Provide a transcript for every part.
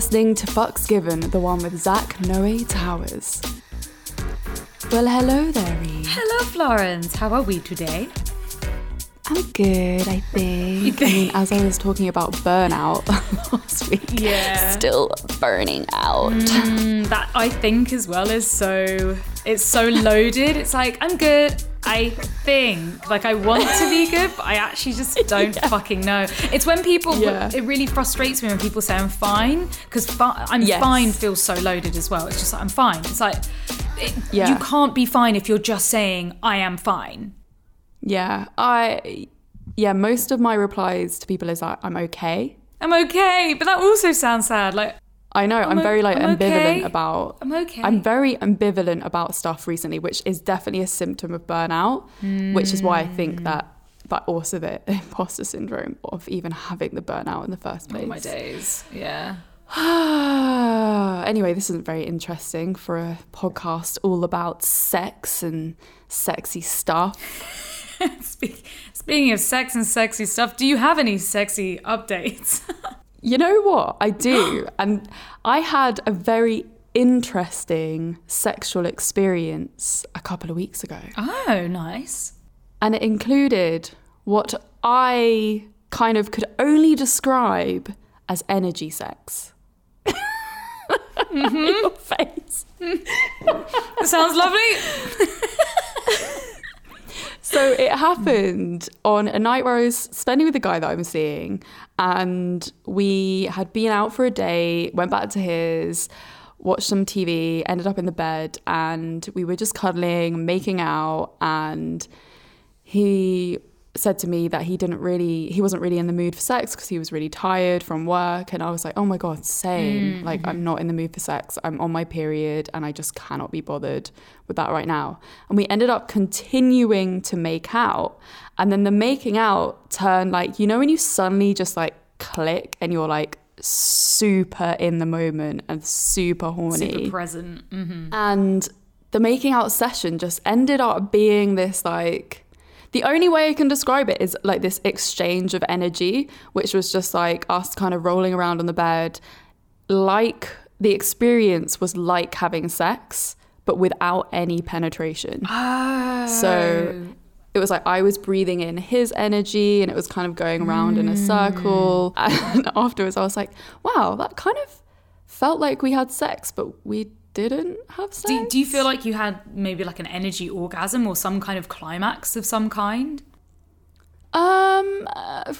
listening to Fucks Given, the one with Zach Noe Towers. Well, hello there. Hello, Florence. How are we today? I'm good, I think. I mean, as I was talking about burnout last week, Yeah. still burning out. Mm, that I think as well is so it's so loaded. It's like I'm good. I think like I want to be good, but I actually just don't fucking know. It's when people Yeah. it really frustrates me when people say I'm fine because I'm Yes. fine feels so loaded as well. It's just like I'm fine. It's like it, Yeah. you can't be fine if you're just saying I am fine. Yeah, I. Yeah, most of my replies to people is like, I'm okay. I'm okay, but that also sounds sad. Like I know, I'm, o- very like I'm ambivalent okay. about. I'm okay. I'm very ambivalent about stuff recently, which is definitely a symptom of burnout, which is why I think mm. that, but also the imposter syndrome of even having the burnout in the first place. oh my days. Yeah. anyway, this isn't very interesting for a podcast all about sex and sexy stuff. Speaking of sex and sexy stuff, do you have any sexy updates? You know what? I do. and I had a very interesting sexual experience a couple of weeks ago. oh, nice. And it included what I kind of could only describe as energy sex. Mm-hmm. Your face. Sounds lovely. So it happened on a night where I was spending with the guy that I'm seeing, and we had been out for a day, went back to his, watched some TV, ended up in the bed, and we were just cuddling, making out, and he said to me that he didn't really he wasn't really in the mood for sex because he was really tired from work and I was like oh my god same. Like I'm not in the mood for sex. I'm on my period and I just cannot be bothered with that right now. And we ended up continuing to make out and then the making out turned like you know when you suddenly just like click and you're like super in the moment and super horny? Super present. hmm and the making out session just ended up being this like the only way I can describe it is like this exchange of energy, which was just like us kind of rolling around on the bed. Like the experience was like having sex, but without any penetration. Oh. So it was like I was breathing in his energy and it was kind of going around in a hmm. circle. And afterwards, I was like, wow, that kind of felt like we had sex, but we didn't have sex. do, do you feel like you had maybe like an energy orgasm or some kind of climax of some kind? Um, uh,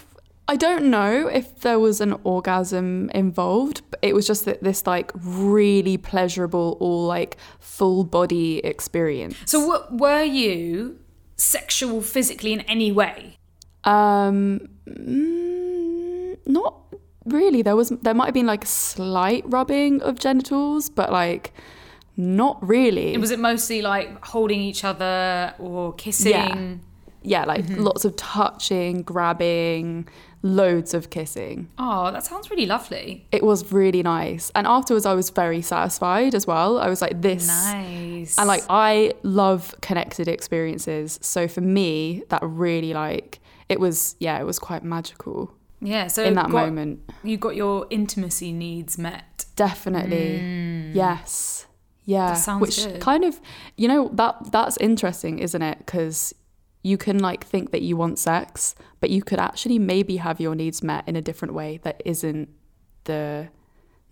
I don't know if there was an orgasm involved, but it was just that this like really pleasurable, all like full body experience. So, w- were you sexual physically in any way? Um, mm, not really. There was there might have been like a slight rubbing of genitals, but like not really. Was it mostly like holding each other or kissing? yeah, like mm-hmm. lots of touching, grabbing, loads of kissing. Oh, that sounds really lovely. It was really nice, and afterwards I was very satisfied as well. I was like, this. Nice. And like I love connected experiences, so for me that really like it was yeah it was quite magical yeah, so in that got- moment. you got your intimacy needs met. Definitely. Yes. Yeah. Mm. That sounds Which good. kind of, you know, that that's interesting, isn't it? Because you can like think that you want sex, but you could actually maybe have your needs met in a different way that isn't the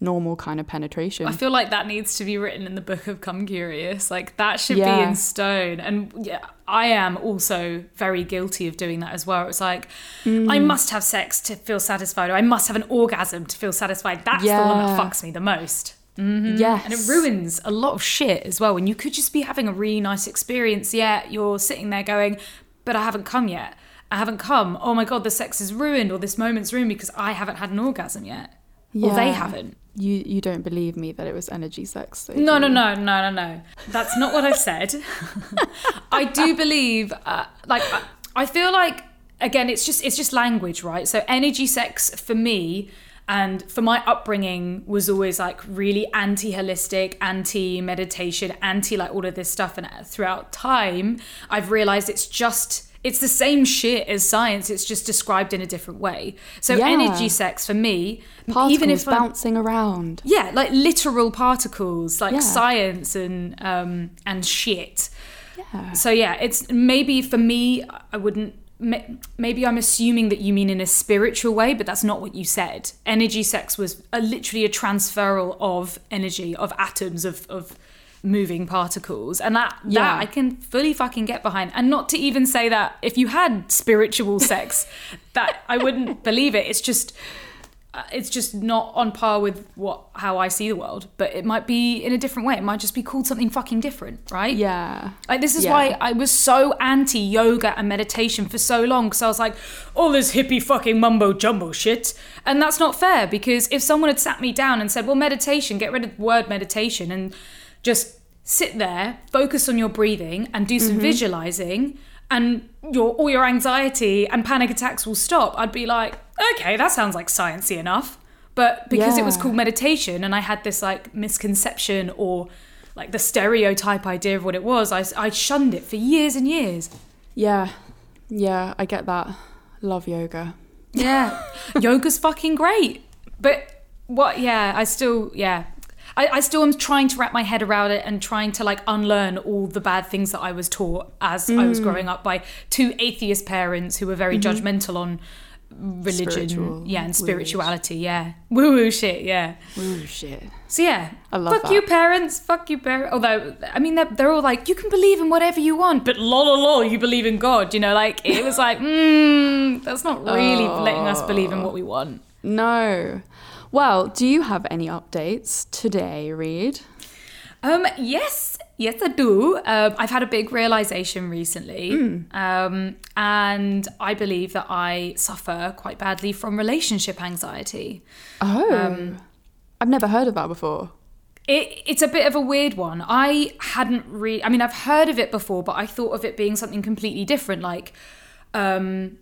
normal kind of penetration. I feel like that needs to be written in the book of Come Curious. Like that should be in stone. And yeah, I am also very guilty of doing that as well. It's like Mm. I must have sex to feel satisfied, or I must have an orgasm to feel satisfied. That's the one that fucks me the most. yes. And it ruins a lot of shit as well. When you could just be having a really nice experience, yet you're sitting there going, "But I haven't come yet. I haven't come. Oh my god, the sex is ruined, or this moment's ruined because I haven't had an orgasm yet, or they haven't." You you don't believe me that it was energy sex. though, No, no, no, no, no, no. That's not what I've said. I do believe, uh, like, I, I feel like again, it's just it's just language, right? So energy sex for me and for my upbringing was always like really anti-holistic, anti-meditation, anti like all of this stuff. And throughout time, I've realized it's just it's the same shit as science. It's just described in a different way. So Yeah. energy sex for me, Particles even if I'm- bouncing around. yeah, like literal particles, like Yeah. science and um and shit. Yeah. So yeah, it's maybe for me, I wouldn't. Maybe I'm assuming that you mean in a spiritual way, but that's not what you said. Energy sex was a, literally a transferal of energy, of atoms, of of moving particles, and that Yeah. that I can fully fucking get behind. And not to even say that if you had spiritual sex, that I wouldn't believe it. It's just uh, it's just not on par with what how I see the world. But it might be in a different way. It might just be called something fucking different, right? Yeah. Like this is Yeah. why I was so anti yoga and meditation for so long because I was like, all this hippie fucking mumbo jumbo shit, and that's not fair because if someone had sat me down and said, well, meditation, get rid of the word meditation and just sit there, focus on your breathing, and do some Mm-hmm. visualizing, and your all your anxiety and panic attacks will stop. I'd be like, okay, that sounds like sciencey enough. But because it was called meditation, and I had this like misconception or like the stereotype idea of what it was, I, I shunned it for years and years. Yeah. Yeah, I get that. Love yoga. Yeah. Yoga's fucking great. But what, yeah, I still, yeah. I, I still am trying to wrap my head around it and trying to like unlearn all the bad things that I was taught as I was growing up by two atheist parents who were very judgmental on religion. Spiritual yeah, and spirituality. Yeah. Woo woo shit. Yeah. woo woo shit. So yeah, I love fuck that. you parents, fuck you parents. Although I mean, they're, they're all like, you can believe in whatever you want, but lol lol lol, you believe in God. You know, like it was like, mm, that's not really letting us believe in what we want. No. Well, do you have any updates today, Reed? Um, yes, yes, I do. Um, I've had a big realization recently, um, and I believe that I suffer quite badly from relationship anxiety. Oh. Um, I've never heard of that before. It, it's a bit of a weird one. I hadn't really, I mean, I've heard of it before, but I thought of it being something completely different. Like, um,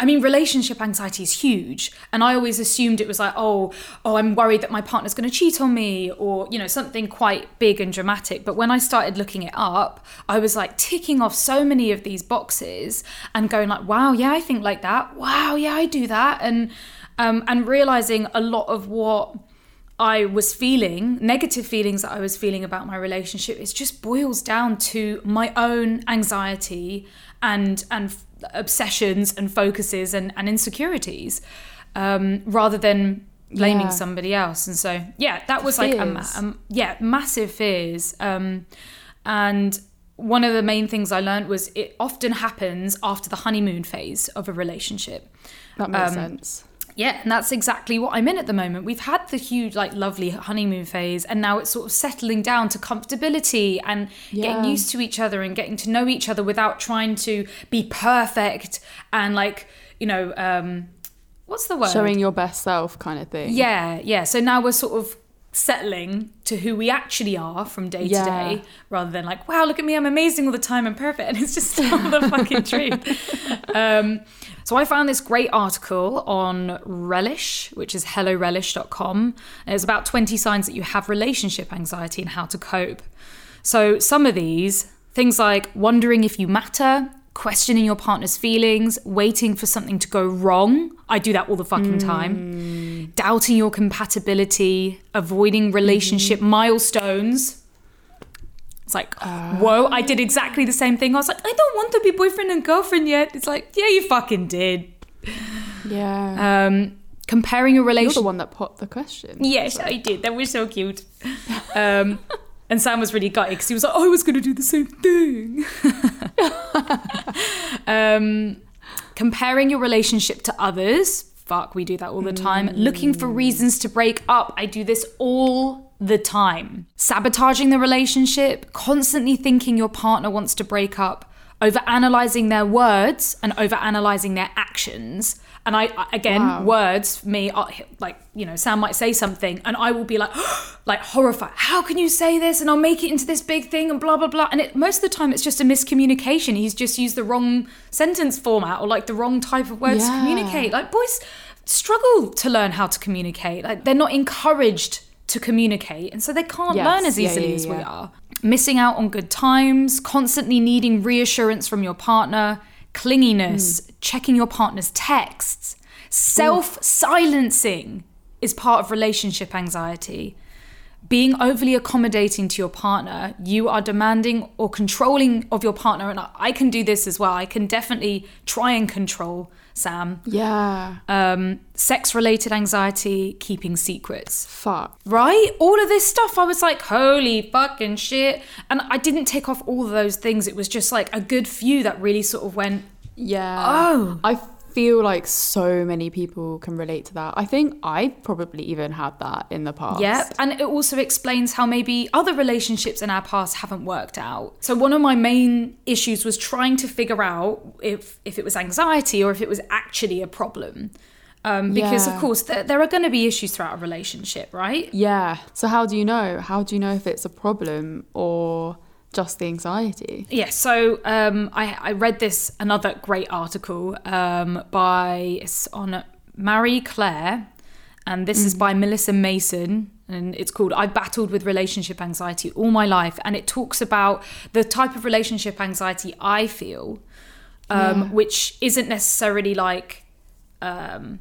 I mean, relationship anxiety is huge, and I always assumed it was like, oh, oh, I'm worried that my partner's going to cheat on me, or you know, something quite big and dramatic. But when I started looking it up, I was like ticking off so many of these boxes and going like, wow, yeah, I think like that. Wow, yeah, I do that, and um, and realizing a lot of what I was feeling, negative feelings that I was feeling about my relationship, it just boils down to my own anxiety and and obsessions and focuses and, and insecurities, um, rather than blaming Yeah. somebody else. And so, yeah, that was like a, Fears. um, yeah, massive fears. Um, and one of the main things I learned was it often happens after the honeymoon phase of a relationship. That makes Um, sense. Yeah, and that's exactly what I'm in at the moment. We've had the huge, like, lovely honeymoon phase, and now it's sort of settling down to comfortability and getting used to each other and getting to know each other without trying to be perfect and, like, you know, um, what's the word? Showing your best self kind of thing. Yeah, yeah. So now we're sort of settling to who we actually are from day Yeah. to day rather than like, wow, look at me, I'm amazing all the time, I'm perfect. And it's just not the fucking truth. Um, so I found this great article on Relish, which is hellorelish.com. And it's about 20 signs that you have relationship anxiety and how to cope. So some of these, things like wondering if you matter, questioning your partner's feelings, waiting for something to go wrong. I do that all the fucking hmm. time. Doubting your compatibility, avoiding relationship hmm. milestones. It's like, whoa, I did exactly the same thing. I was like, I don't want to be boyfriend and girlfriend yet. It's like, yeah, you fucking did. Yeah. Um, comparing your relationship. You're the one that popped the question. Yes, I did. That was so cute. Um, and Sam was really gutted because he was like, I was going to do the same thing. um, comparing your relationship to others. Fuck, we do that all the time. Looking for reasons to break up. I do this all the time. Sabotaging the relationship, constantly thinking your partner wants to break up, over analyzing their words and over analyzing their actions. And I, again, Wow. words for me are like, you know, Sam might say something and I will be like, like horrified. How can you say this? And I'll make it into this big thing and blah, blah, blah. And it, most of the time it's just a miscommunication. He's just used the wrong sentence format or like the wrong type of words to communicate. Like boys struggle to learn how to communicate. Like they're not encouraged to communicate. And so they can't Yes. learn as Yeah, easily yeah, as we are. Missing out on good times, constantly needing reassurance from your partner, clinginess, hmm. checking your partner's texts, self silencing is part of relationship anxiety. Being overly accommodating to your partner, you are demanding or controlling of your partner. And I- can do this as well. I can definitely try and control Sam. Yeah. Um, sex related anxiety, keeping secrets Fuck. right? All of this stuff, I was like, holy fucking shit. And I didn't take off all of those things. It was just like a good few that really sort of went, Yeah. Oh. I feel like so many people can relate to that. I think I probably even had that in the past. yep. And it also explains how maybe other relationships in our past haven't worked out. So one of my main issues was trying to figure out if, if it was anxiety or if it was actually a problem. Um, because, Yeah. of course, there, there are going to be issues throughout a relationship, right? Yeah. So how do you know? How do you know if it's a problem or just the anxiety? Yeah, so um, I, I read this another great article um, by it's on Marie Claire, and this is by Melissa Mason, and it's called "I battled with relationship anxiety all my life," and it talks about the type of relationship anxiety I feel, um, Yeah. which isn't necessarily like. Um,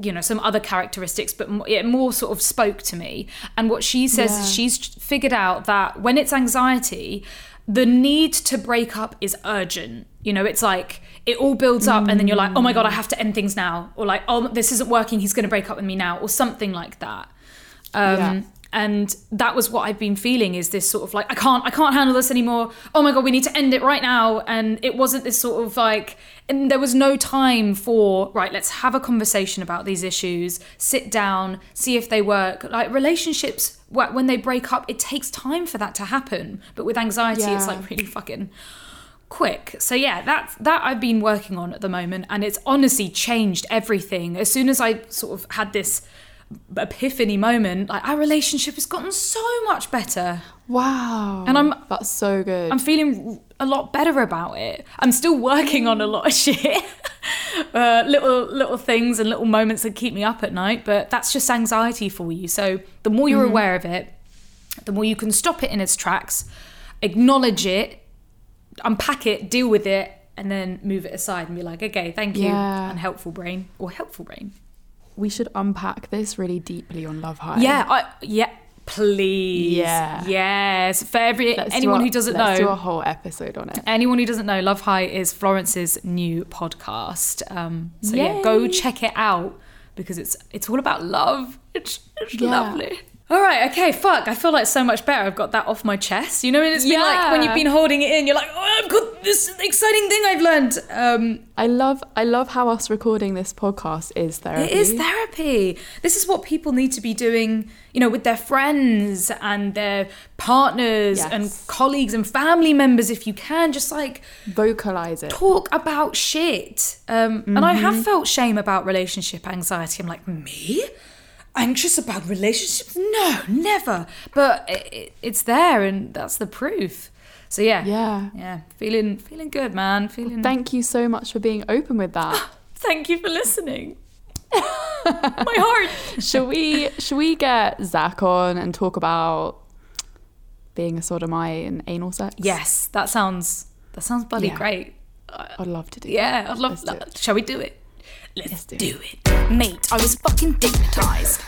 you know some other characteristics but it more sort of spoke to me. And what she says Yeah. is she's figured out that when it's anxiety the need to break up is urgent. You know it's like it all builds up and then you're like oh my god i have to end things now. Or like oh this isn't working. He's going to break up with me now. Or something like that. Um Yeah. And that was what i've been feeling is this sort of like i can't i can't handle this anymore. Oh my god we need to end it right now. And it wasn't this sort of like and there was no time for right let's have a conversation about these issues sit down see if they work. Like relationships when they break up it takes time for that to happen. But with anxiety it's like really fucking quick. So yeah that's that i've been working on at the moment. And it's honestly changed everything. As soon as i sort of had this epiphany moment like our relationship has gotten so much better Wow. And I'm- That's so good. i'm feeling a lot better about it i'm still working on a lot of shit uh, little little things and little moments that keep me up at night but that's just anxiety for you so the more you're aware of it the more you can stop it in its tracks acknowledge it unpack it deal with it and then move it aside and be like okay thank you Yeah. unhelpful brain or helpful brain we should unpack this really deeply on Love High. Yeah, I, yeah, please. Yeah. Yes. For every Let's do anyone a- who doesn't let's do a whole episode on it. anyone who doesn't know, Love High is Florence's new podcast. Um, so yeah, go check it out because it's it's all about love. It's, it's Yeah. lovely. All right, okay, fuck. I feel like so much better. I've got that off my chest. You know, and it's been like when you've been holding it in, you're like, oh, I've got this exciting thing I've learned. Um, I love I love how us recording this podcast is therapy. It is therapy. This is what people need to be doing, you know, with their friends and their partners and colleagues and family members if you can. Just like Vocalize it. talk about shit. Um, And I have felt shame about relationship anxiety. I'm like, me? Anxious about relationships? No, never. But it, it, it's there and that's the proof. So yeah. Yeah. Yeah. Feeling feeling good, man. Feeling Thank you so much for being open with that. Thank you for listening. My heart. shall we shall we get Zach on and talk about being a sodomite and anal sex? Yes, that sounds that sounds bloody Yeah. great. I'd love to do. Yeah, I'd love that. Shall we do it? Let's, Let's do do, it. Mate, I was fucking dignitized.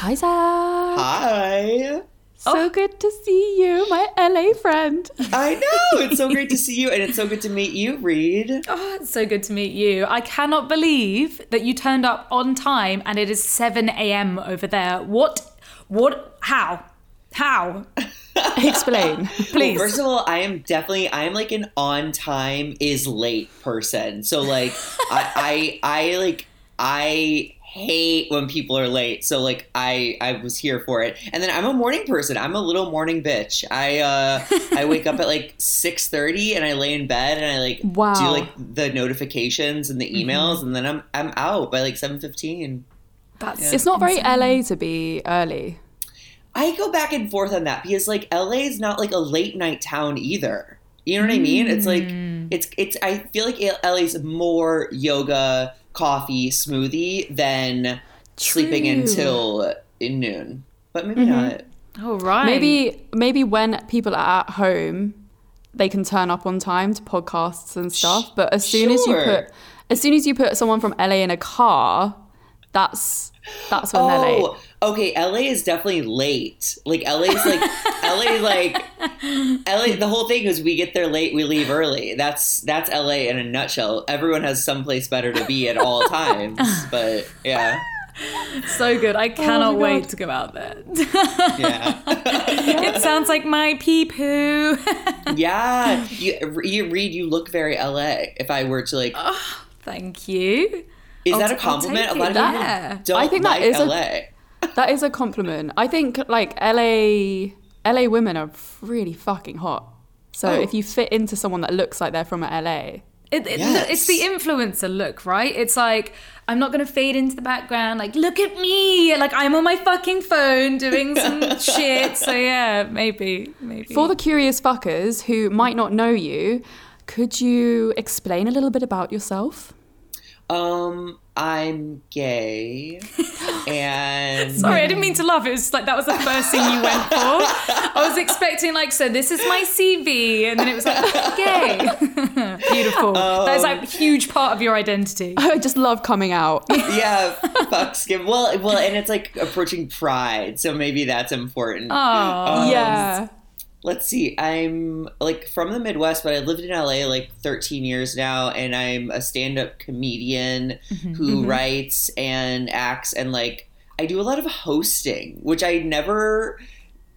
Hi Zach. Hi. So oh. good to see you, my LA friend. I know. It's so great to see you, and it's so good to meet you, Reed. Oh, it's so good to meet you. I cannot believe that you turned up on time and it is 7 a.m. over there. What? What? How? How? Explain. Please. Well, First of all, I am definitely I am like an on time is late person. So like I I I like I hate when people are late. So like I I was here for it. And then I'm a morning person. I'm a little morning bitch. I uh I wake up at like 6:30 and I lay in bed and I like Wow. do like the notifications and the emails and then I'm I'm out by like 7:15. That's It's not very LA to be early. I go back and forth on that because like LA is not like a late night town either. You know what I mean? It's like mm. it's it's I feel like LA's more yoga, coffee, smoothie than sleeping until in noon. But maybe mm-hmm. not. Oh, right. Maybe maybe when people are at home, they can turn up on time to podcasts and stuff. But as soon as you put as soon as you put someone from LA in a car, that's that's when they're oh, late. Oh, okay. LA is definitely late. Like LA's like LA like LA. The whole thing is we get there late, we leave early. That's that's LA in a nutshell. Everyone has someplace better to be at all times. But yeah, So good. I oh cannot my wait to go out there. yeah, it sounds like my pee poo. yeah. You, you read. You look very LA. If I were to like, Oh, Thank you. is I'll that a t- I'll compliment? A lot of people don't I think that like is a- LA. That is a compliment. I think like LA LA women are really fucking hot. So Oh. if you fit into someone that looks like they're from LA, It, it, Yes. It's the influencer look, right? It's like I'm not gonna fade into the background. Like, look at me! Like I'm on my fucking phone doing some shit. So yeah, maybe, maybe. for the curious fuckers who might not know you, could you explain a little bit about yourself? Um, I'm gay, and Sorry, I didn't mean to laugh. It was like that was the first thing you went for. I was expecting like, so this is my CV, and then it was like gay. Beautiful. that is like a huge part of your identity. I just love coming out. yeah, fuck skin. Well, well, and it's like approaching Pride, so maybe that's important. Oh, Um, yeah. Let's see. I'm like from the Midwest, but I lived in LA like 13 years now, and I'm a stand-up comedian mm-hmm. who mm-hmm. writes and acts, and like I do a lot of hosting, which I never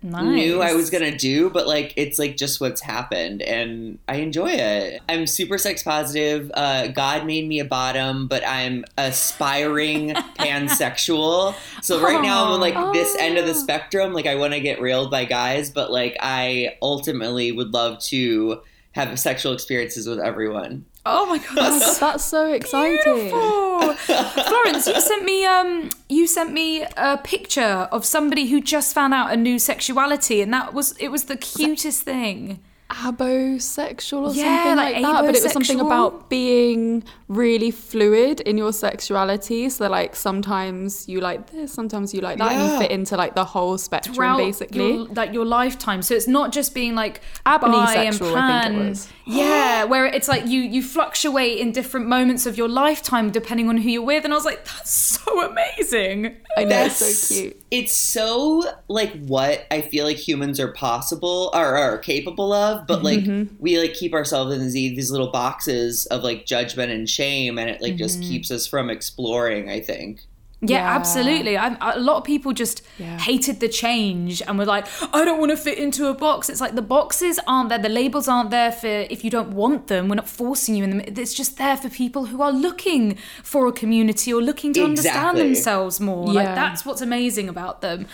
nice. knew I was gonna do, but like it's like just what's happened, and I enjoy it. I'm super sex positive. Uh, God made me a bottom, but I'm aspiring pansexual. So right now I'm on like this end of the spectrum. Like I want to get railed by guys, but like I ultimately would love to have sexual experiences with everyone. Oh my god. That's, that's so exciting. Beautiful. Florence, you sent me um you sent me a picture of somebody who just found out a new sexuality and that was it was the cutest thing. Abosexual or Yeah, something like like, that. But it was something about being really fluid in your sexuality. So like sometimes you like this, sometimes you like that, and you fit into like the whole spectrum Throughout basically. your, like your lifetime, so it's not just being like Abanisexual, bi and I think it pan. was. Yeah, where it's like you you fluctuate in different moments of your lifetime depending on who you're with, and I was like, that's so amazing. I know That's it's so cute. It's so like what I feel like humans are possible or are capable of, but like Mm-hmm. we like keep ourselves in these, these little boxes of like judgment and shame, and it like just Mm-hmm. keeps us from exploring. I think. Yeah, Yeah. absolutely. I, a lot of people just Yeah. hated the change and were like, I don't want to fit into a box. It's like the boxes aren't there, the labels aren't there for if you don't want them. We're not forcing you in them. It's just there for people who are looking for a community or looking to understand themselves more. Like Yeah. that's what's amazing about them.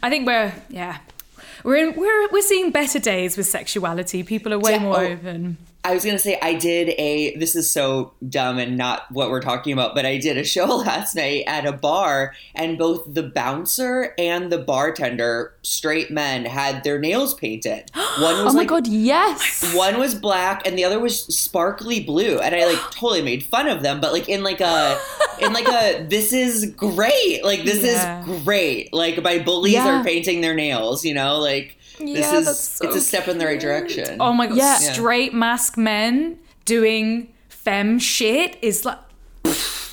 I think we're yeah. We're in, we're we're seeing better days with sexuality. People are way Yeah, more oh. open. I was gonna say I did a. This is so dumb and not what we're talking about, but I did a show last night at a bar, and both the bouncer and the bartender, straight men, had their nails painted. One was Oh my like god, yes. one was black and the other was sparkly blue and i like totally made fun of them but like in like a in like a this is great like this Yeah. is great like my bullies Yeah. are painting their nails you know like this Yeah, is so it's a step in the right direction Oh my god, Yeah. straight masc men doing femme shit is like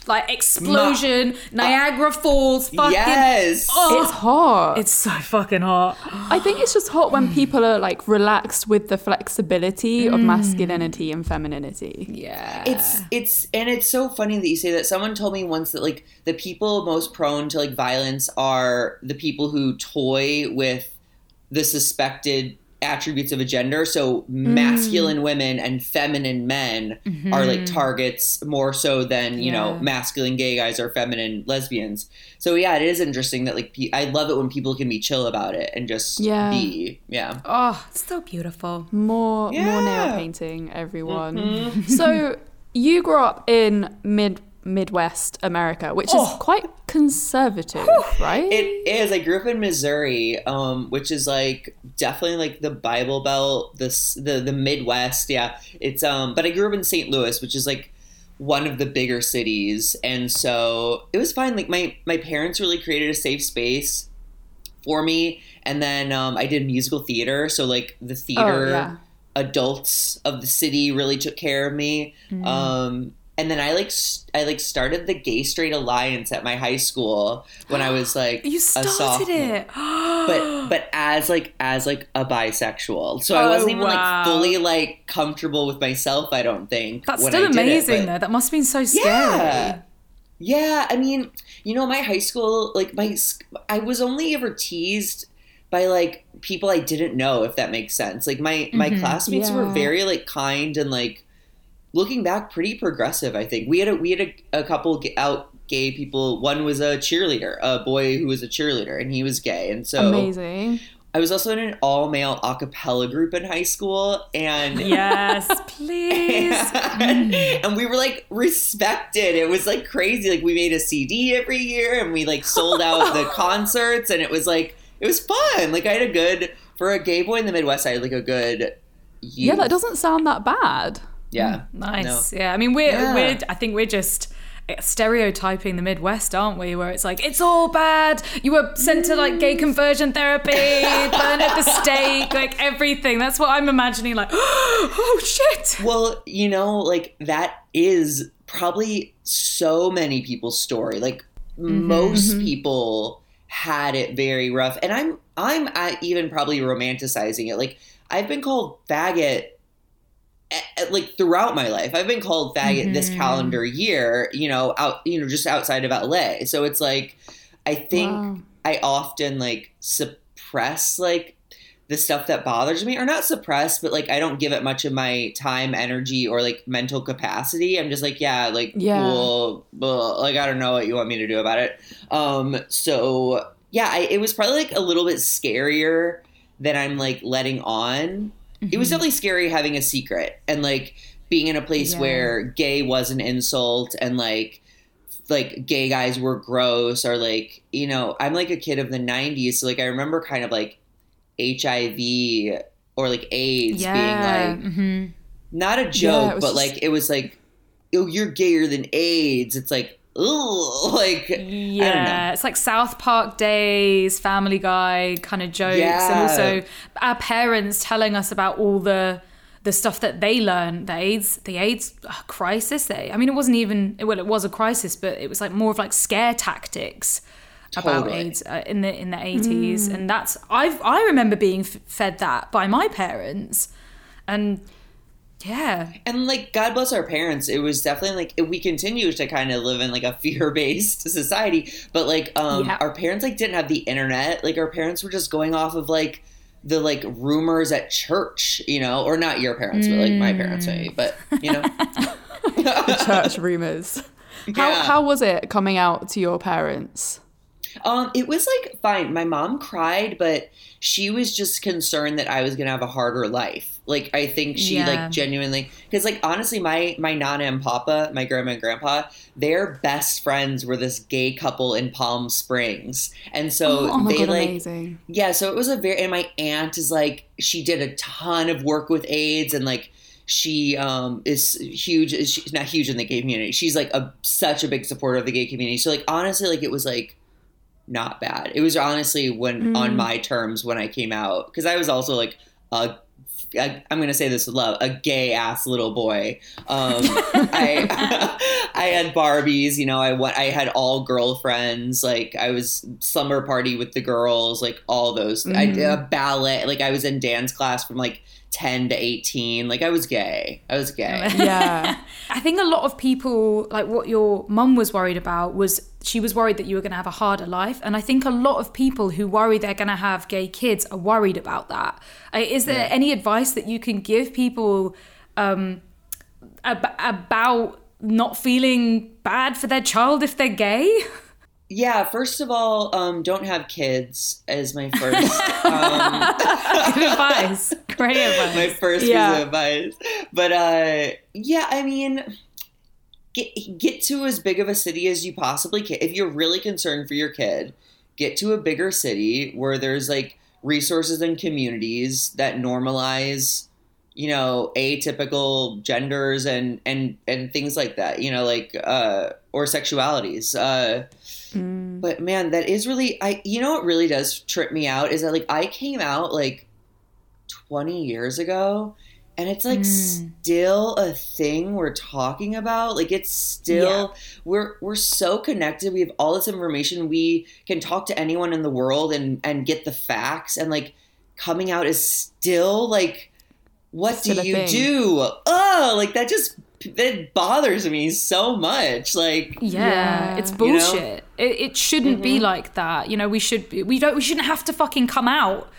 like explosion, uh, Niagara Falls, fucking yes Oh, It's hot. it's so fucking hot. I think it's just hot when people are like relaxed with the flexibility of mm. masculinity and femininity. Yeah. it's it's and it's so funny that you say that someone told me once that like the people most prone to like violence are the people who toy with the suspected attributes of a gender. So masculine mm. women and feminine men mm-hmm. are like targets more so than you know masculine gay guys or feminine lesbians. So yeah it is interesting that like pe- i love it when people can be chill about it and just Yeah. be yeah. oh, it's so beautiful. More more nail painting, everyone. Mm-hmm. so you grew up in mid Midwest America, which Oh. is quite conservative, right? It is. I grew up in Missouri, um, which is like definitely like the Bible Belt, this the the Midwest. Yeah, it's um. But I grew up in St. Louis, which is like one of the bigger cities, and so it was fine. Like my my parents really created a safe space for me, and then um, I did musical theater, so like the theater Oh, yeah. adults of the city really took care of me. Mm. Um, and then I like st- I like started the Gay Straight Alliance at my high school when I was like You a started sophomore. it. But but as like as like a bisexual, so Oh, I wasn't even wow. like fully like comfortable with myself. I don't think That's still it, amazing, but- though. That must have been so scary. Yeah. Yeah, I mean, you know, my high school, like my, I was only ever teased by like people I didn't know, if that makes sense. Like my my Mhm. classmates were very like kind and like looking back, pretty progressive. I think we had a we had a, a couple out gay people. One was a cheerleader, a boy who was a cheerleader, and he was gay, and so Amazing. I was also in an all male a cappella group in high school, and Yes, please. and we were like respected. It was like crazy. Like we made a CD every year and we like sold out the concerts and it was like it was fun. Like I had a good for a gay boy in the Midwest, I had like a good Yeah, that doesn't sound that bad. Yeah. Mm, nice. Yeah. I mean, we're Yeah. we're. I think we're just stereotyping the Midwest, aren't we? Where it's like it's all bad. You were sent to like gay mm. conversion therapy, burn at the stake, like everything. That's what I'm imagining. Like, oh shit. Well, you know, like that is probably so many people's story. Like mm-hmm. most mm-hmm. people had it very rough, and I'm I'm even probably romanticizing it. Like I've been called faggot. Like throughout my life, I've been called faggot this Mhm. calendar year. You know, out you know just outside of LA. So it's like, I think Wow. I often like suppress like the stuff that bothers me or not suppress but like I don't give it much of my time energy or like mental capacity I'm just like yeah like Yeah. well, well, like I don't know what you want me to do about it um so yeah I, it was probably like a little bit scarier than I'm like letting on it was definitely scary having a secret and like being in a place Yeah. where gay was an insult and like like gay guys were gross or like you know i'm like a kid of the 90s so like i remember kind of like hiv or like aids Yeah. being like mm-hmm. not a joke was but just- like it was like oh you're gayer than aids it's like oh like Yeah, it's like South Park days, Family Guy kind of jokes, and also our parents telling us about all the the stuff that they learned, the AIDS, the AIDS uh, crisis. They, I mean, it wasn't even well, it was a crisis, but it was like more of like scare tactics about AIDS uh, in the in the eighties, and that's I I remember being f- fed that by my parents, and yeah, and like god bless our parents it was definitely like we continue to kind of live in like a fear-based society but like um Yeah. our parents like didn't have the internet like our parents were just going off of like the like rumors at church you know or not your parents but like my parents maybe but you know Church rumors. How, Yeah. how was it coming out to your parents? Um, it was like fine. My mom cried, but she was just concerned that I was gonna have a harder life. Like I think she Yeah. like genuinely because like honestly, my my nana and papa, my grandma and grandpa, their best friends were this gay couple in Palm Springs, and so oh my they god, like amazing. yeah. So it was a very and my aunt is like she did a ton of work with AIDS and like she um is huge she's not huge in the gay community she's like a such a big supporter of the gay community so like honestly like it was like not bad it was honestly when Mm. on my terms when i came out because i was also like a I, I'm gonna say this with love, a gay ass little boy. Um, I I had Barbies, you know. I went, I had all girlfriends. Like I was summer party with the girls, like all those. I did a ballet. Like I was in dance class from like ten to eighteen. Like I was gay. I was gay. Yeah. I think a lot of people, like what your mum was worried about, was she was worried that you were going to have a harder life. And I think a lot of people who worry they're going to have gay kids are worried about that. Uh, there Yeah. any advice that you can give people um, ab- about not feeling bad for their child if they're gay? Yeah. First of all, um, don't have kids. As my first. Um, Good advice. Great advice. my first Yeah. piece of advice. But uh, yeah, I mean, get get to as big of a city as you possibly can. If you're really concerned for your kid, get to a bigger city where there's like resources and communities that normalize you know atypical genders and and and things like that you know like uh or sexualities uh Mm. but man, that is really I you know what really does trip me out is that like I came out like 20 years ago and it's like still a thing we're talking about like it's still we're we're so connected we have all this information we can talk to anyone in the world and and get the facts and like coming out is still like what do you thing. do oh like that just it bothers me so much like Yeah, Yeah. it's You know? bullshit. It, it shouldn't be Mm-hmm. like that. You know, we should we don't we shouldn't have to fucking come out.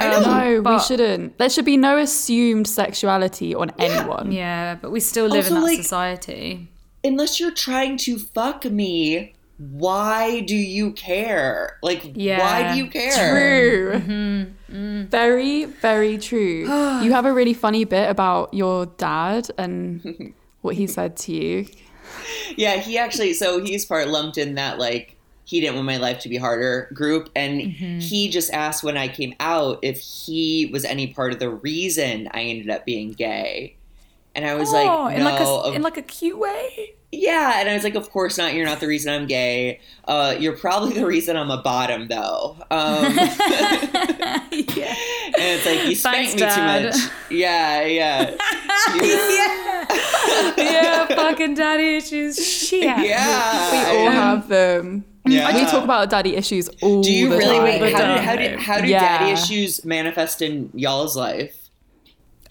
I know. No, we shouldn't. There should be no assumed sexuality on anyone. Yeah, but we still live Also, in that like- society. unless you're trying to fuck me why do you care like why do you care True. Mm-hmm. Very, very true. you have a really funny bit about your dad and what he said to you. Yeah, he actually so he's part lumped in that like he didn't want my life to be harder group and Mm-hmm. he just asked when I came out if he was any part of the reason I ended up being gay. And I was oh, like, in no, like a of- in like a cute way. Yeah. And I was like, of course not. You're not the reason I'm gay. Uh, you're probably the reason I'm a bottom, though. Um, yeah. and it's like you Thanks, me Dad. too much. Yeah, yeah, yeah. yeah, fucking daddy issues. Shit. yeah. We all have them. Yeah. We talk about daddy issues all Do you the really time. wait? How did how did how Yeah. daddy issues manifest in y'all's life?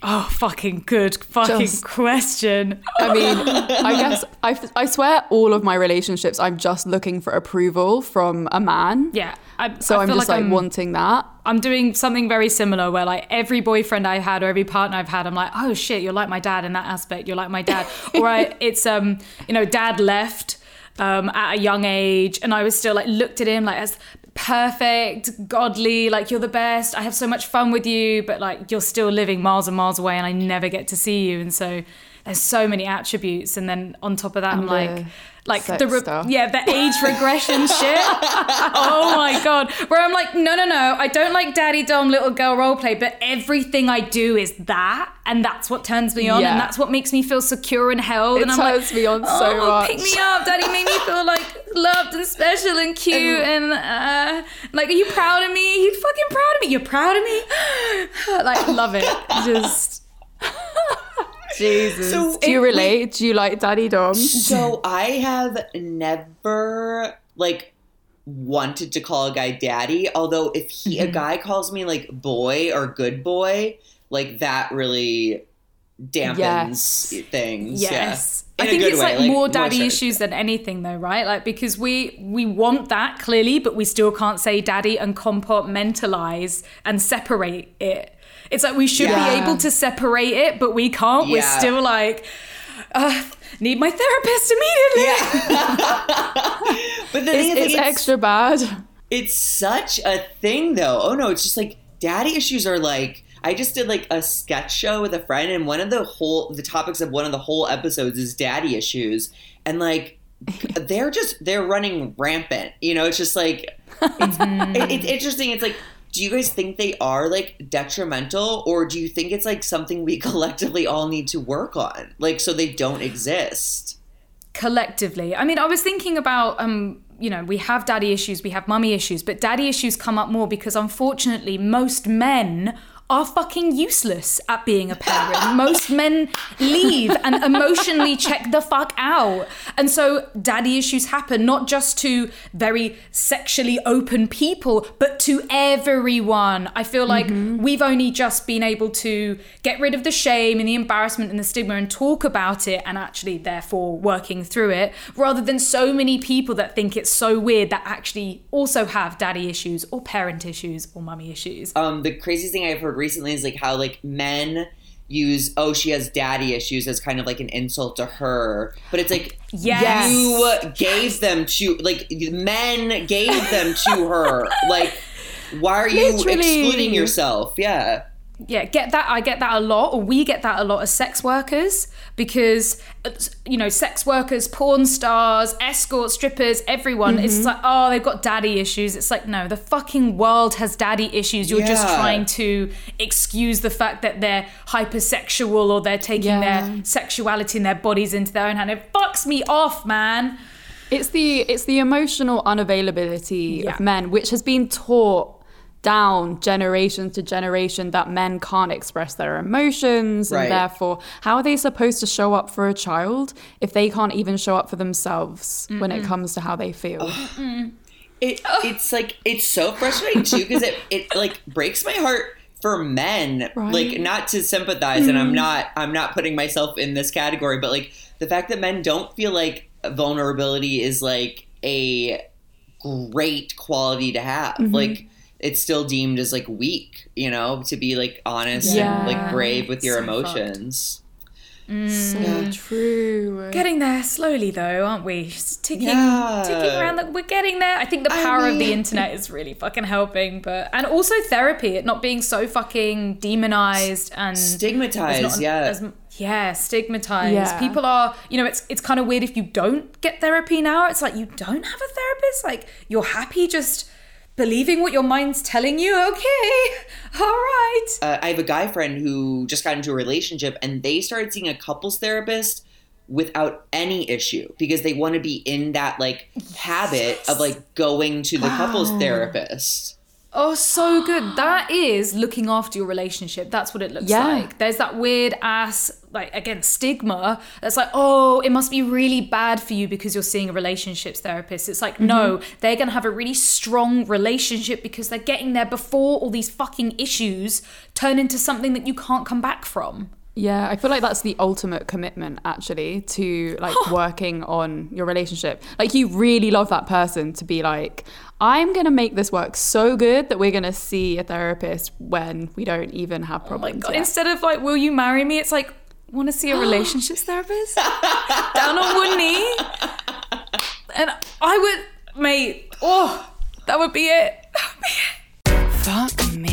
Oh, fucking good fucking Just- question. I mean, I guess I, I swear all of my relationships, I'm just looking for approval from a man. Yeah. I, So I I'm feel just like, I'm, wanting that. I'm doing something very similar where like every boyfriend I've had or every partner I've had, I'm like, oh shit, you're like my dad in that aspect. You're like my dad. or I, it's um, you know, dad left um at a young age, and I was still like looked at him like as perfect, godly, like you're the best. I have so much fun with you, but like you're still living miles and miles away, and I never get to see you. And so there's so many attributes, and then on top of that, I'm like. Like the re- yeah the age regression shit. Oh my god. Where i'm like no no no i don't like daddy dom little girl role play but everything i do is that and that's what turns me on Yeah. and that's what makes me feel secure and held It and i'm turns like me on so oh, much. pick me up. Daddy make me feel like loved and special and cute and, uh, like are you proud of me? You fucking proud of me? You're proud of me? Like love it. Just Jesus. So- Do you it- relate? Do you like daddy dom? So I have never like wanted to call a guy daddy. Although if he Mm-hmm. a guy calls me like boy or good boy, like that really dampens Yes. things. Yes. Yeah. I In a think it's way, like, more more daddy sure. issues than anything though, right? Like because we we want that clearly, but we still can't say daddy and compartmentalize and separate it. It's like we should Yeah. be able to separate it, but we can't. We're still like uh, need my therapist immediately. Yeah. but the thing It's, is, it's like, extra bad. It's such a thing, though. Oh no, it's just like daddy issues are like. I just did like a sketch show with a friend, and one of the whole the topics of one of the whole episodes is daddy issues, and like they're just they're running rampant. You know, it's just like it's, it- it's interesting. It's like. Do you guys think they are like detrimental, or do you think it's like something we collectively all need to work on, like so they don't exist? collectively. I mean, I was thinking about um, you know, we have daddy issues, we have mummy issues, but daddy issues come up more because unfortunately most men are fucking useless at being a parent. Most men leave and emotionally check the fuck out. And so daddy issues happen not just to very sexually open people, but to everyone. I feel like we've only just been able to get rid of the shame and the embarrassment and the stigma and talk about it and actually therefore working through it rather than so many people that think it's so weird that actually also have daddy issues or parent issues or mummy issues. um, the craziest thing I've heard recently is like how like men use oh she has daddy issues as kind of like an insult to her, but it's like Yes. you gave them to like men gave them to her. Like why are you Literally. excluding yourself? Yeah. Yeah get that i get that a lot or we get that a lot as sex workers because you know sex workers porn stars escort strippers everyone Mm-hmm. it's like oh they've got daddy issues it's like no the fucking world has daddy issues you're just trying to excuse the fact that they're hypersexual or they're taking Yeah. their sexuality and their bodies into their own hand it fucks me off man It's the it's the emotional unavailability Yeah. of men, which has been taught down generation to generation that men can't express their emotions and therefore how are they supposed to show up for a child if they can't even show up for themselves when it comes to how they feel? It, it's like it's so frustrating too because it, it like breaks my heart for men. Right. like not to sympathize and i'm mm-hmm. not i'm not putting myself in this category but like the fact that men don't feel like vulnerability is like a great quality to have. Mm-hmm. Like it's still deemed as like weak you know to be like honest Yeah. and like brave with your So fucked. emotions mm. so Yeah. true Getting there slowly, though, aren't we? Just ticking, Yeah. ticking around. The, we're getting there. I think the I power of the internet is really fucking helping, but and also therapy, it not being so fucking demonized and stigmatized It's not- yeah as- yeah, stigmatized. Yeah. People are, you know, it's it's kind of weird if you don't get therapy now. It's like you don't have a therapist. Like you're happy just believing what your mind's telling you. Okay, all right. uh, I have a guy friend who just got into a relationship and they started seeing a couples therapist without any issue because they want to be in that like habit of like going to the couples therapist. Oh, so good. That is looking after your relationship. That's what it looks Yeah. like. There's that weird ass, like, again, stigma that's like, oh, it must be really bad for you because you're seeing a relationships therapist. It's like, no, mm-hmm. they're going to have a really strong relationship because they're getting there before all these fucking issues turn into something that you can't come back from. Yeah, I feel like that's the ultimate commitment actually to like working on your relationship. Like you really love that person to be like, I'm gonna make this work so good that we're gonna see a therapist when we don't even have Oh my problems. God. Instead of like, will you marry me? It's like, want to see a relationships therapist? Down on one knee? And I would, mate, oh, that would be it. That would be it. Fuck me.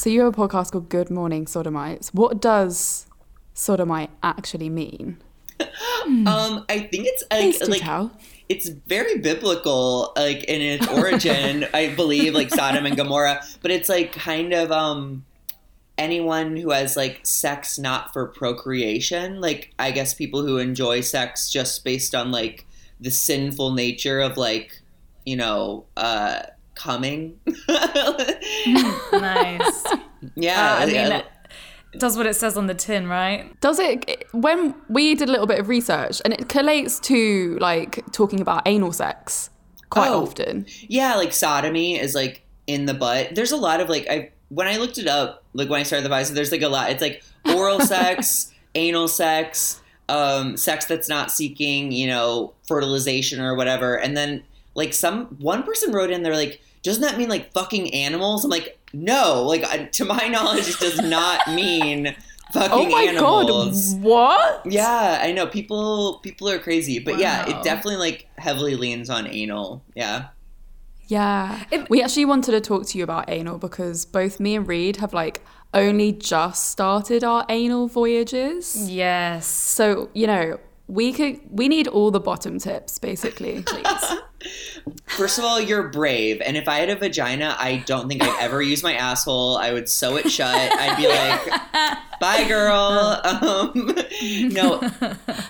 So you have a podcast called Good Morning Sodomites. What does sodomite actually mean? Um, I think it's like, like tell. it's very biblical, like in its origin. I believe like Sodom and Gomorrah, but it's like kind of um anyone who has like sex not for procreation. Like I guess people who enjoy sex just based on like the sinful nature of like you know uh coming. Nice. yeah, I mean, yeah. it does what it says on the tin, right? Does it when we did a little bit of research and it collates to like talking about anal sex quite Oh. often. Yeah, like sodomy is like in the butt. There's a lot of like I when I looked it up, like when I started the Vice, there's like a lot. It's like oral sex, anal sex, um, sex that's not seeking, you know, fertilization or whatever. And then like some one person wrote in, they're like, doesn't that mean like fucking animals? I'm like, no, like to my knowledge, it does not mean fucking Oh my animals. god, what? Yeah, I know people people are crazy, but yeah, it definitely like heavily leans on anal. Yeah. Yeah. It- we actually wanted to talk to you about anal because both me and Reed have like only just started our anal voyages. Yes. So, you know, we could we need all the bottom tips basically, please. First of all, you're brave, and if I had a vagina, I don't think I'd ever use my asshole. I would sew it shut. I'd be like, "Bye, girl." Um, no,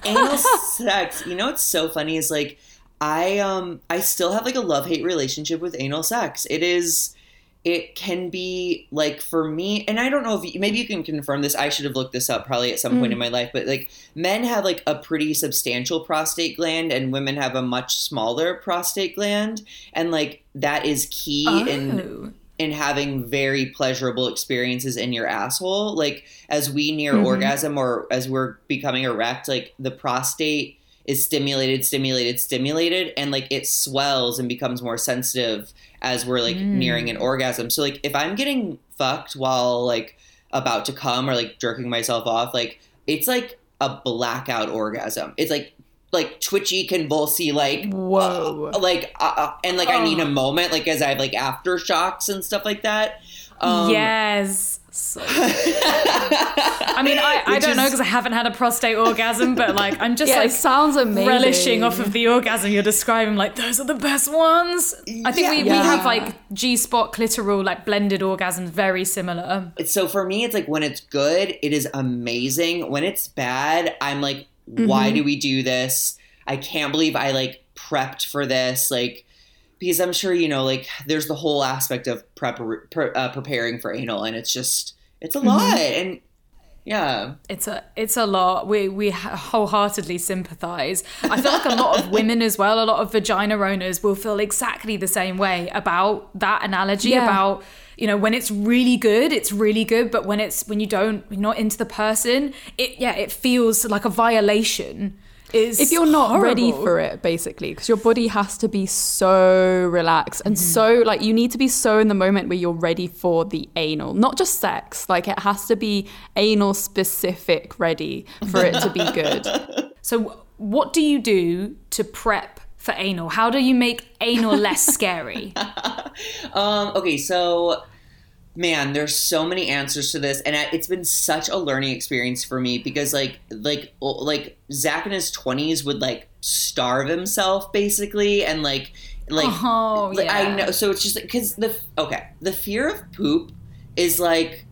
anal sex. You know what's so funny is like, I um, I still have like a love hate relationship with anal sex. It is. It can be like for me, and I don't know if you, maybe you can confirm this. I should have looked this up probably at some point in my life, but like men have like a pretty substantial prostate gland, and women have a much smaller prostate gland, and like that is key in Oh. in having very pleasurable experiences in your asshole. Like as we near Mhm. orgasm or as we're becoming erect, like the prostate is stimulated, stimulated, stimulated, and like it swells and becomes more sensitive as we're like Mm. nearing an orgasm. So like if I'm getting fucked while like about to come or like jerking myself off, like it's like a blackout orgasm. It's like like twitchy, convulsy, like Whoa. uh, like uh, uh, and like I need a moment, like as I have like aftershocks and stuff like that. Um, yes. So I mean, I, I don't know because I haven't had a prostate orgasm, but like I'm just yeah, like it sounds amazing. relishing off of the orgasm you're describing. Like those are the best ones. I think we, we Yeah. have like G spot clitoral like blended orgasms, very similar. so for me, it's like when it's good, it is amazing. When it's bad, I'm like, why do we do this? I can't believe I like prepped for this. Like, because I'm sure you know, like there's the whole aspect of prep, pre- uh, preparing for anal, and it's just it's a lot, and yeah, It's a it's a lot. We we wholeheartedly sympathise. I feel like a lot of women as well, a lot of vagina owners will feel exactly the same way about that analogy Yeah. about you know when it's really good, it's really good, but when it's when you don't you're not into the person, it yeah it feels like a violation. Is if you're not ready for it basically because your body has to be so relaxed and so like you need to be so in the moment where you're ready for the anal not just sex like it has to be anal specific ready for it to be good So, what do you do to prep for anal? How do you make anal less scary? Um, okay, so man, there's so many answers to this, and it's been such a learning experience for me because like like like Zach in his twenties would like starve himself basically, and like like Oh, like, I know. So it's just because the okay, the fear of poop is like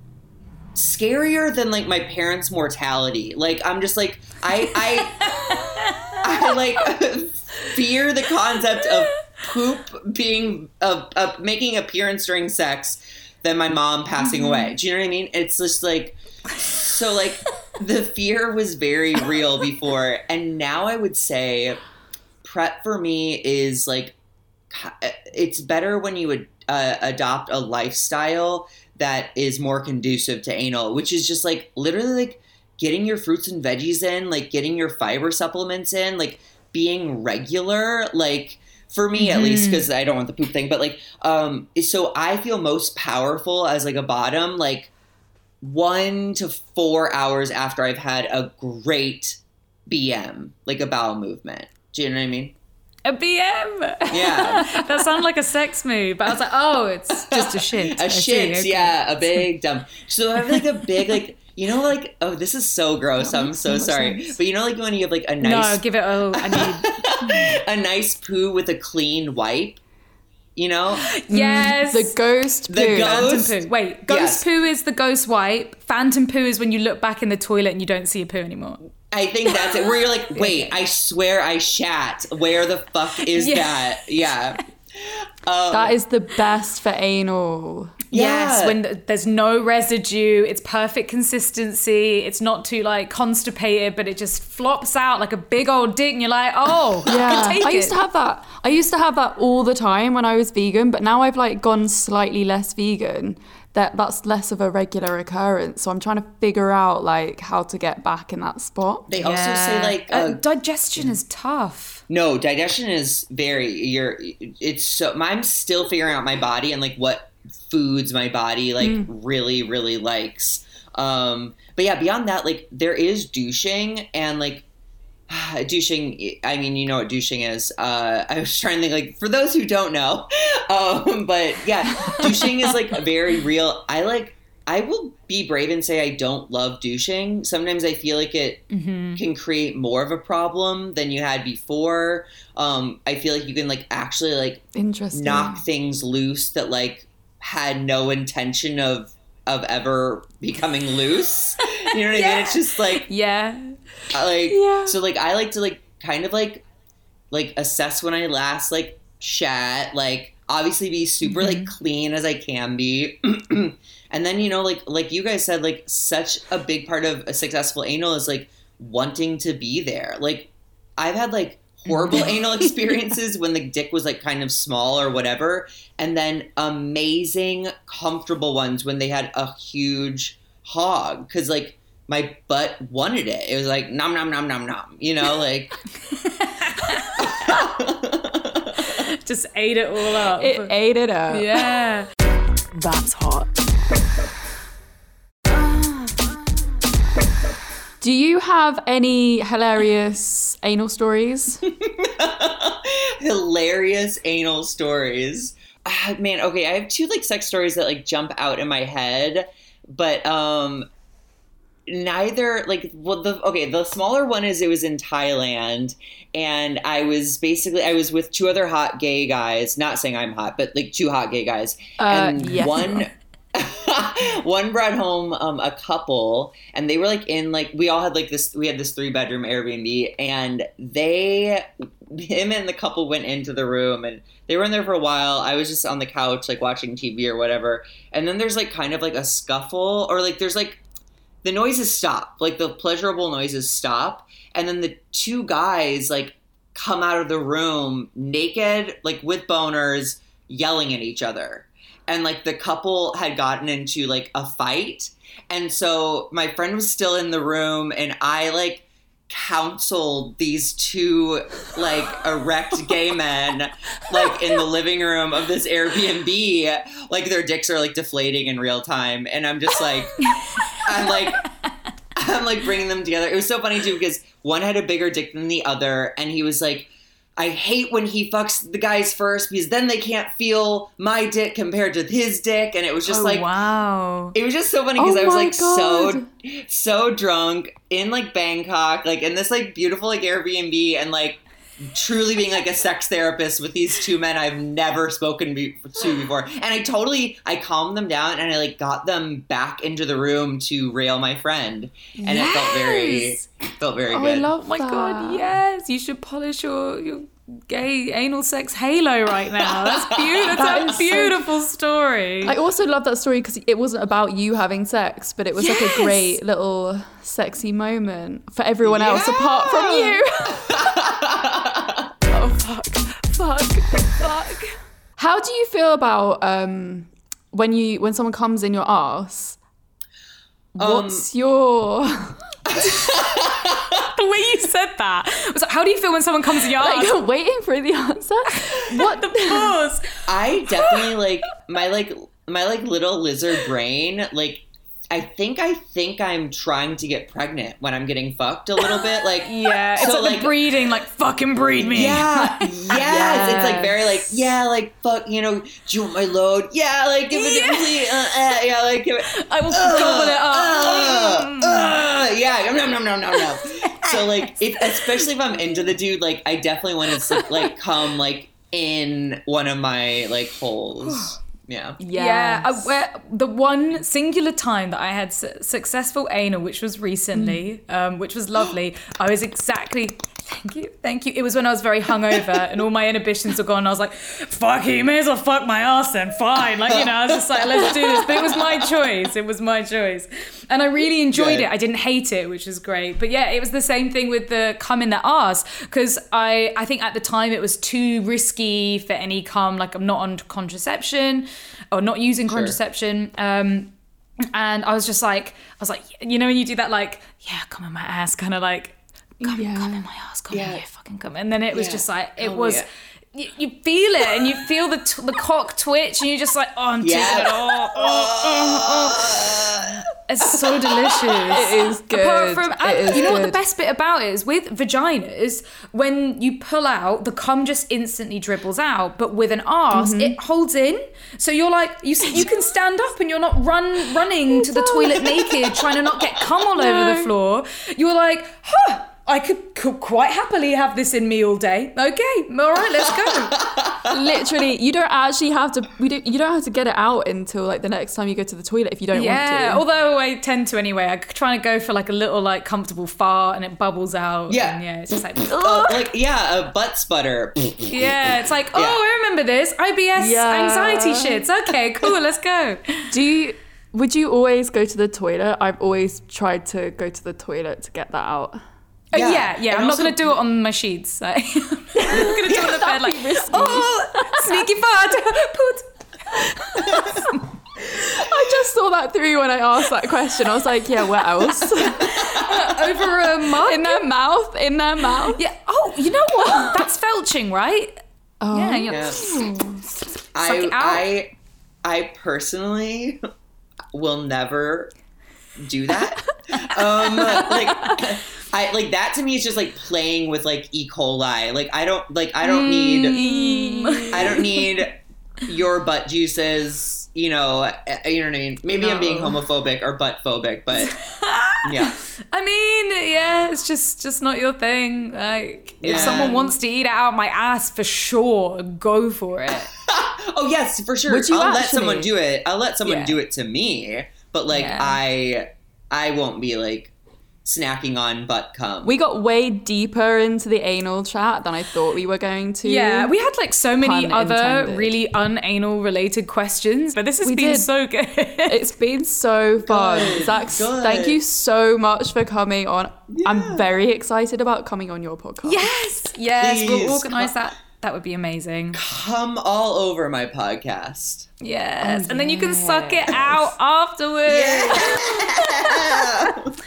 scarier than like my parents' mortality. Like I'm just like I I I like fear the concept of poop being of, uh, making appearance during sex than my mom passing away. Do you know what I mean? It's just like so like the fear was very real before and now I would say prep for me is like it's better when you would uh, adopt a lifestyle that is more conducive to anal, which is just like literally like getting your fruits and veggies in, like getting your fiber supplements in, like being regular, like for me at least because I don't want the poop thing, but like um so I feel most powerful as like a bottom like 1 to 4 hours after I've had a great BM, like a bowel movement. Do you know what I mean? A BM. Yeah. that sounded like a sex move, but I was like, oh, it's just a shit. I a see, shit, okay. yeah, a big dump. So I have like a big like you know like oh this is so gross. I'm so so sorry, sense. but you know like when you have like a nice No, nice give it a. I need. a nice poo with a clean wipe, you know. Mm. Yes. the ghost The poo. ghost- Phantom poo. Wait, ghost Yes. poo is the ghost wipe. Phantom poo is when you look back in the toilet and you don't see a poo anymore. I think that's it. Where you're like, wait, I swear I shat. Where the fuck is Yeah. that? Yeah. Um, that is the best for anal Yes, Yeah. when th- there's no residue, it's perfect consistency. It's not too like constipated, but it just flops out like a big old dick, and you're like, oh, I Yeah, can take I used it. to have that. I used to have that all the time when I was vegan, but now I've like gone slightly less vegan. That that's less of a regular occurrence. So I'm trying to figure out like how to get back in that spot. they also say like Uh, uh, digestion is tough. No, digestion is very you're it's so I'm still figuring out my body and like what foods my body like really really likes. Um but yeah, beyond that like there is douching and like douching I mean, you know what douching is. Uh I was trying to think like for those who don't know. Um but yeah, douching is like very real. I like I will be brave and say I don't love douching. Sometimes I feel like it can create more of a problem than you had before. Um, I feel like you can like actually like Interesting. knock things loose that like had no intention of of ever becoming loose. You know what I mean? It's just like Yeah. Like Yeah. so like I like to like kind of like like assess when I last like shat, like obviously be super like clean as I can be. and then you know like like you guys said like such a big part of a successful anal is like wanting to be there. Like I've had like horrible anal experiences when the dick was like kind of small or whatever and then amazing comfortable ones when they had a huge hog cuz like my butt wanted it. It was like nom nom nom nom nom, you know, like Just ate it all up. It ate it up. yeah. That's hot. Do you have any hilarious anal stories? hilarious anal stories. Ah, man, okay, I have two like sex stories that like jump out in my head, but um neither like well the okay the smaller one is it was in thailand and i was basically i was with two other hot gay guys not saying i'm hot but like two hot gay guys Uh, and yes, one one brought home um, a couple, and they were like in like we all had like this. We had this three bedroom Airbnb, and they, him and the couple went into the room, and they were in there for a while. I was just on the couch like watching TV or whatever, and then there's like kind of like a scuffle, or like there's like the noises stop, like the pleasurable noises stop, and then the two guys like come out of the room naked, like with boners, yelling at each other and like the couple had gotten into like a fight. And so my friend was still in the room and i like counseled these two like erect gay men like in the living room of this airbnb. Like their dicks are like deflating in real time and i'm just like i'm like i'm like bringing them together. It was so funny too because one had a bigger dick than the other and he was like I hate when he fucks the guys first because then they can't feel my dick compared to his dick, and it was just Oh, like wow. it was just so funny because Oh I was like so so drunk in like Bangkok, like in this like beautiful like Airbnb, and like truly being like a sex therapist with these two men I've never spoken be- to before, and I totally I calmed them down and I like got them back into the room to rail my friend, and it felt very felt very Oh, I good. love Oh my that. god, yes! You should polish your your gay anal sex halo right now. That's beautiful. That That's is a so- beautiful story. I also love that story because it wasn't about you having sex, but it was like a great little sexy moment for everyone else apart from you. fuck. How do you feel about um when you when someone comes in your ass? What's your the way you said that was like, how do you feel when someone comes in your like ass? you're waiting for the answer? What the pause. I definitely like my like my like little lizard brain like I think I think I'm trying to get pregnant when I'm getting fucked a little bit like Yeah, it's like, like- breeding, like fucking breed me. yeah yes. it's like very like yeah like fuck you know do you want my load yeah like give it Yeah. me uh, uh, yeah like give it I will uh, gobble it up. uh, uh, yeah no no no no no so like if, especially if I'm into the dude like I definitely want to like come like in one of my like holes yeah Yeah, I, where, the one singular time that I had su- successful anal, which was recently, um, which was lovely. I was exactly. Thank you, thank you. It was when I was very hungover and all my inhibitions were gone. I was like, "Fuck it, you may as well fuck my ass then, fine." Like you know, I was just like, "Let's do this." But it was my choice. It was my choice, and I really enjoyed Good. it. I didn't hate it, which was great. But yeah, it was the same thing with the cum in the ass because I I think at the time it was too risky for any cum. Like I'm not on contraception or not using contraception. Um, and I was just like, I was like, you know, when you do that, like, yeah, come in my ass, kind of like, come, Yeah. come in my ass, come Yeah. in, yeah, fucking come. And then it was Yeah. just like, it Hell was. yeah. You, you feel it and you feel the t- the cock twitch and you're just like oh I'm Yeah. it all. Oh, oh, oh. It's so delicious. It is good. Apart from, It and is you know what the best bit about it is with vaginas, when you pull out, the cum just instantly dribbles out. But with an arse, Mm-hmm. it holds in. So you're like, you you can stand up and you're not run running to the toilet naked, trying to not get cum all over the floor. You're like, huh. I could, could quite happily have this in me all day. Okay, all right, let's go. Literally, you don't actually have to. We don't. You don't have to get it out until like the next time you go to the toilet if you don't Yeah, want to. Yeah, although I tend to anyway. I try to go for like a little like comfortable fart and it bubbles out. Yeah. and yeah. It's just like, Uh, like yeah a butt sputter yeah, it's like, oh, Yeah. I remember this IBS Yeah. anxiety shits. Okay, cool, let's go. Do you? Would you always go to the toilet? I've always tried to go to the toilet to get that out. Uh, Yeah, yeah, yeah. I'm not gonna do it on my sheets. Like, I'm gonna do it on the bed. Like, risky. oh, sneaky fart. Put. I just saw that through when I asked that question. I was like, yeah, where else? over a mug. in their mouth, in their mouth. yeah. Oh, you know what? That's felching, right? Oh. Yeah. You're, Yeah. Suck I. I I personally will never do that. um, like I like that to me is just like playing with like E. coli. Like I don't like I don't need Mm. I don't need your butt juices. You know, uh, you know what I mean. Maybe I'm being homophobic or butt phobic, but Yeah. I mean, yeah, it's just just not your thing. Like, if someone wants to eat out my ass, for sure, go for it. Oh yes, for sure. I'll let someone do it. I'll let someone Yeah. do it to me. But like Yeah. I I won't be like snacking on butt cum. We got way deeper into the anal chat than I thought we were going to. Yeah, we had like so many Pun other intended. really unanal related questions, but this has We been did. so good. It's been so fun. Good, Zach, good. thank you so much for coming on. Yeah. I'm very excited about coming on your podcast. yes, yes, Please. we'll organize that. That would be amazing. Come all over my podcast. Yes, oh, and then you can suck it out afterwards. Yeah.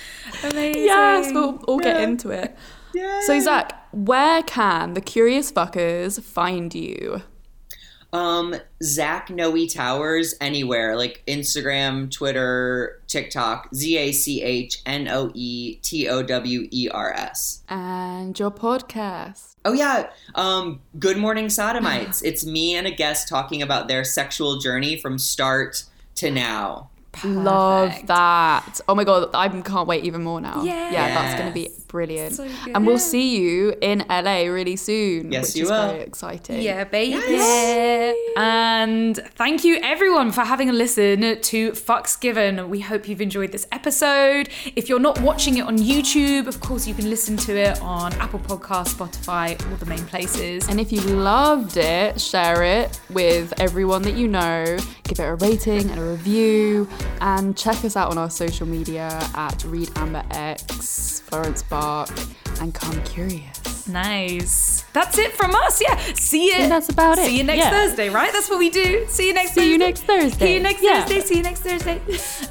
Amazing. Yes, we'll, we'll get Yeah. into it. yeah. So, Zach, where can the curious fuckers find you? Um, Zach Noe Towers anywhere like Instagram, Twitter, TikTok. Z A C H N O E T O W E R S. And your podcast. Oh yeah, um, Good Morning Sodomites. it's me and a guest talking about their sexual journey from start to now. Love that. Oh my god, I can't wait even more now. Yes. Yeah, that's going to be brilliant. So good. and we'll see you in LA really soon. Yes, which you is will. very exciting. Yeah, baby. Yes. And thank you everyone for having a listen to Fucks Given. We hope you've enjoyed this episode. If you're not watching it on YouTube, of course you can listen to it on Apple Podcasts, Spotify, all the main places. And if you loved it, share it with everyone that you know. Give it a rating and a review. And check us out on our social media at Reed Amber X, Florence Bark, and Come Curious. nice. That's it from us. Yeah. See you. that's about it. See you next Yeah. Thursday, right? That's what we do. See you next See Thursday. you next Thursday. See you next Yeah. Thursday. See you next Thursday.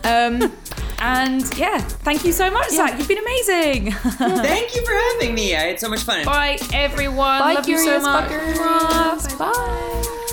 Um, and yeah, thank you so much, Zach. You've been amazing. Thank you for having me. I had so much fun. Bye, everyone. Bye, Love you so Curious much. Fuckers. Bye.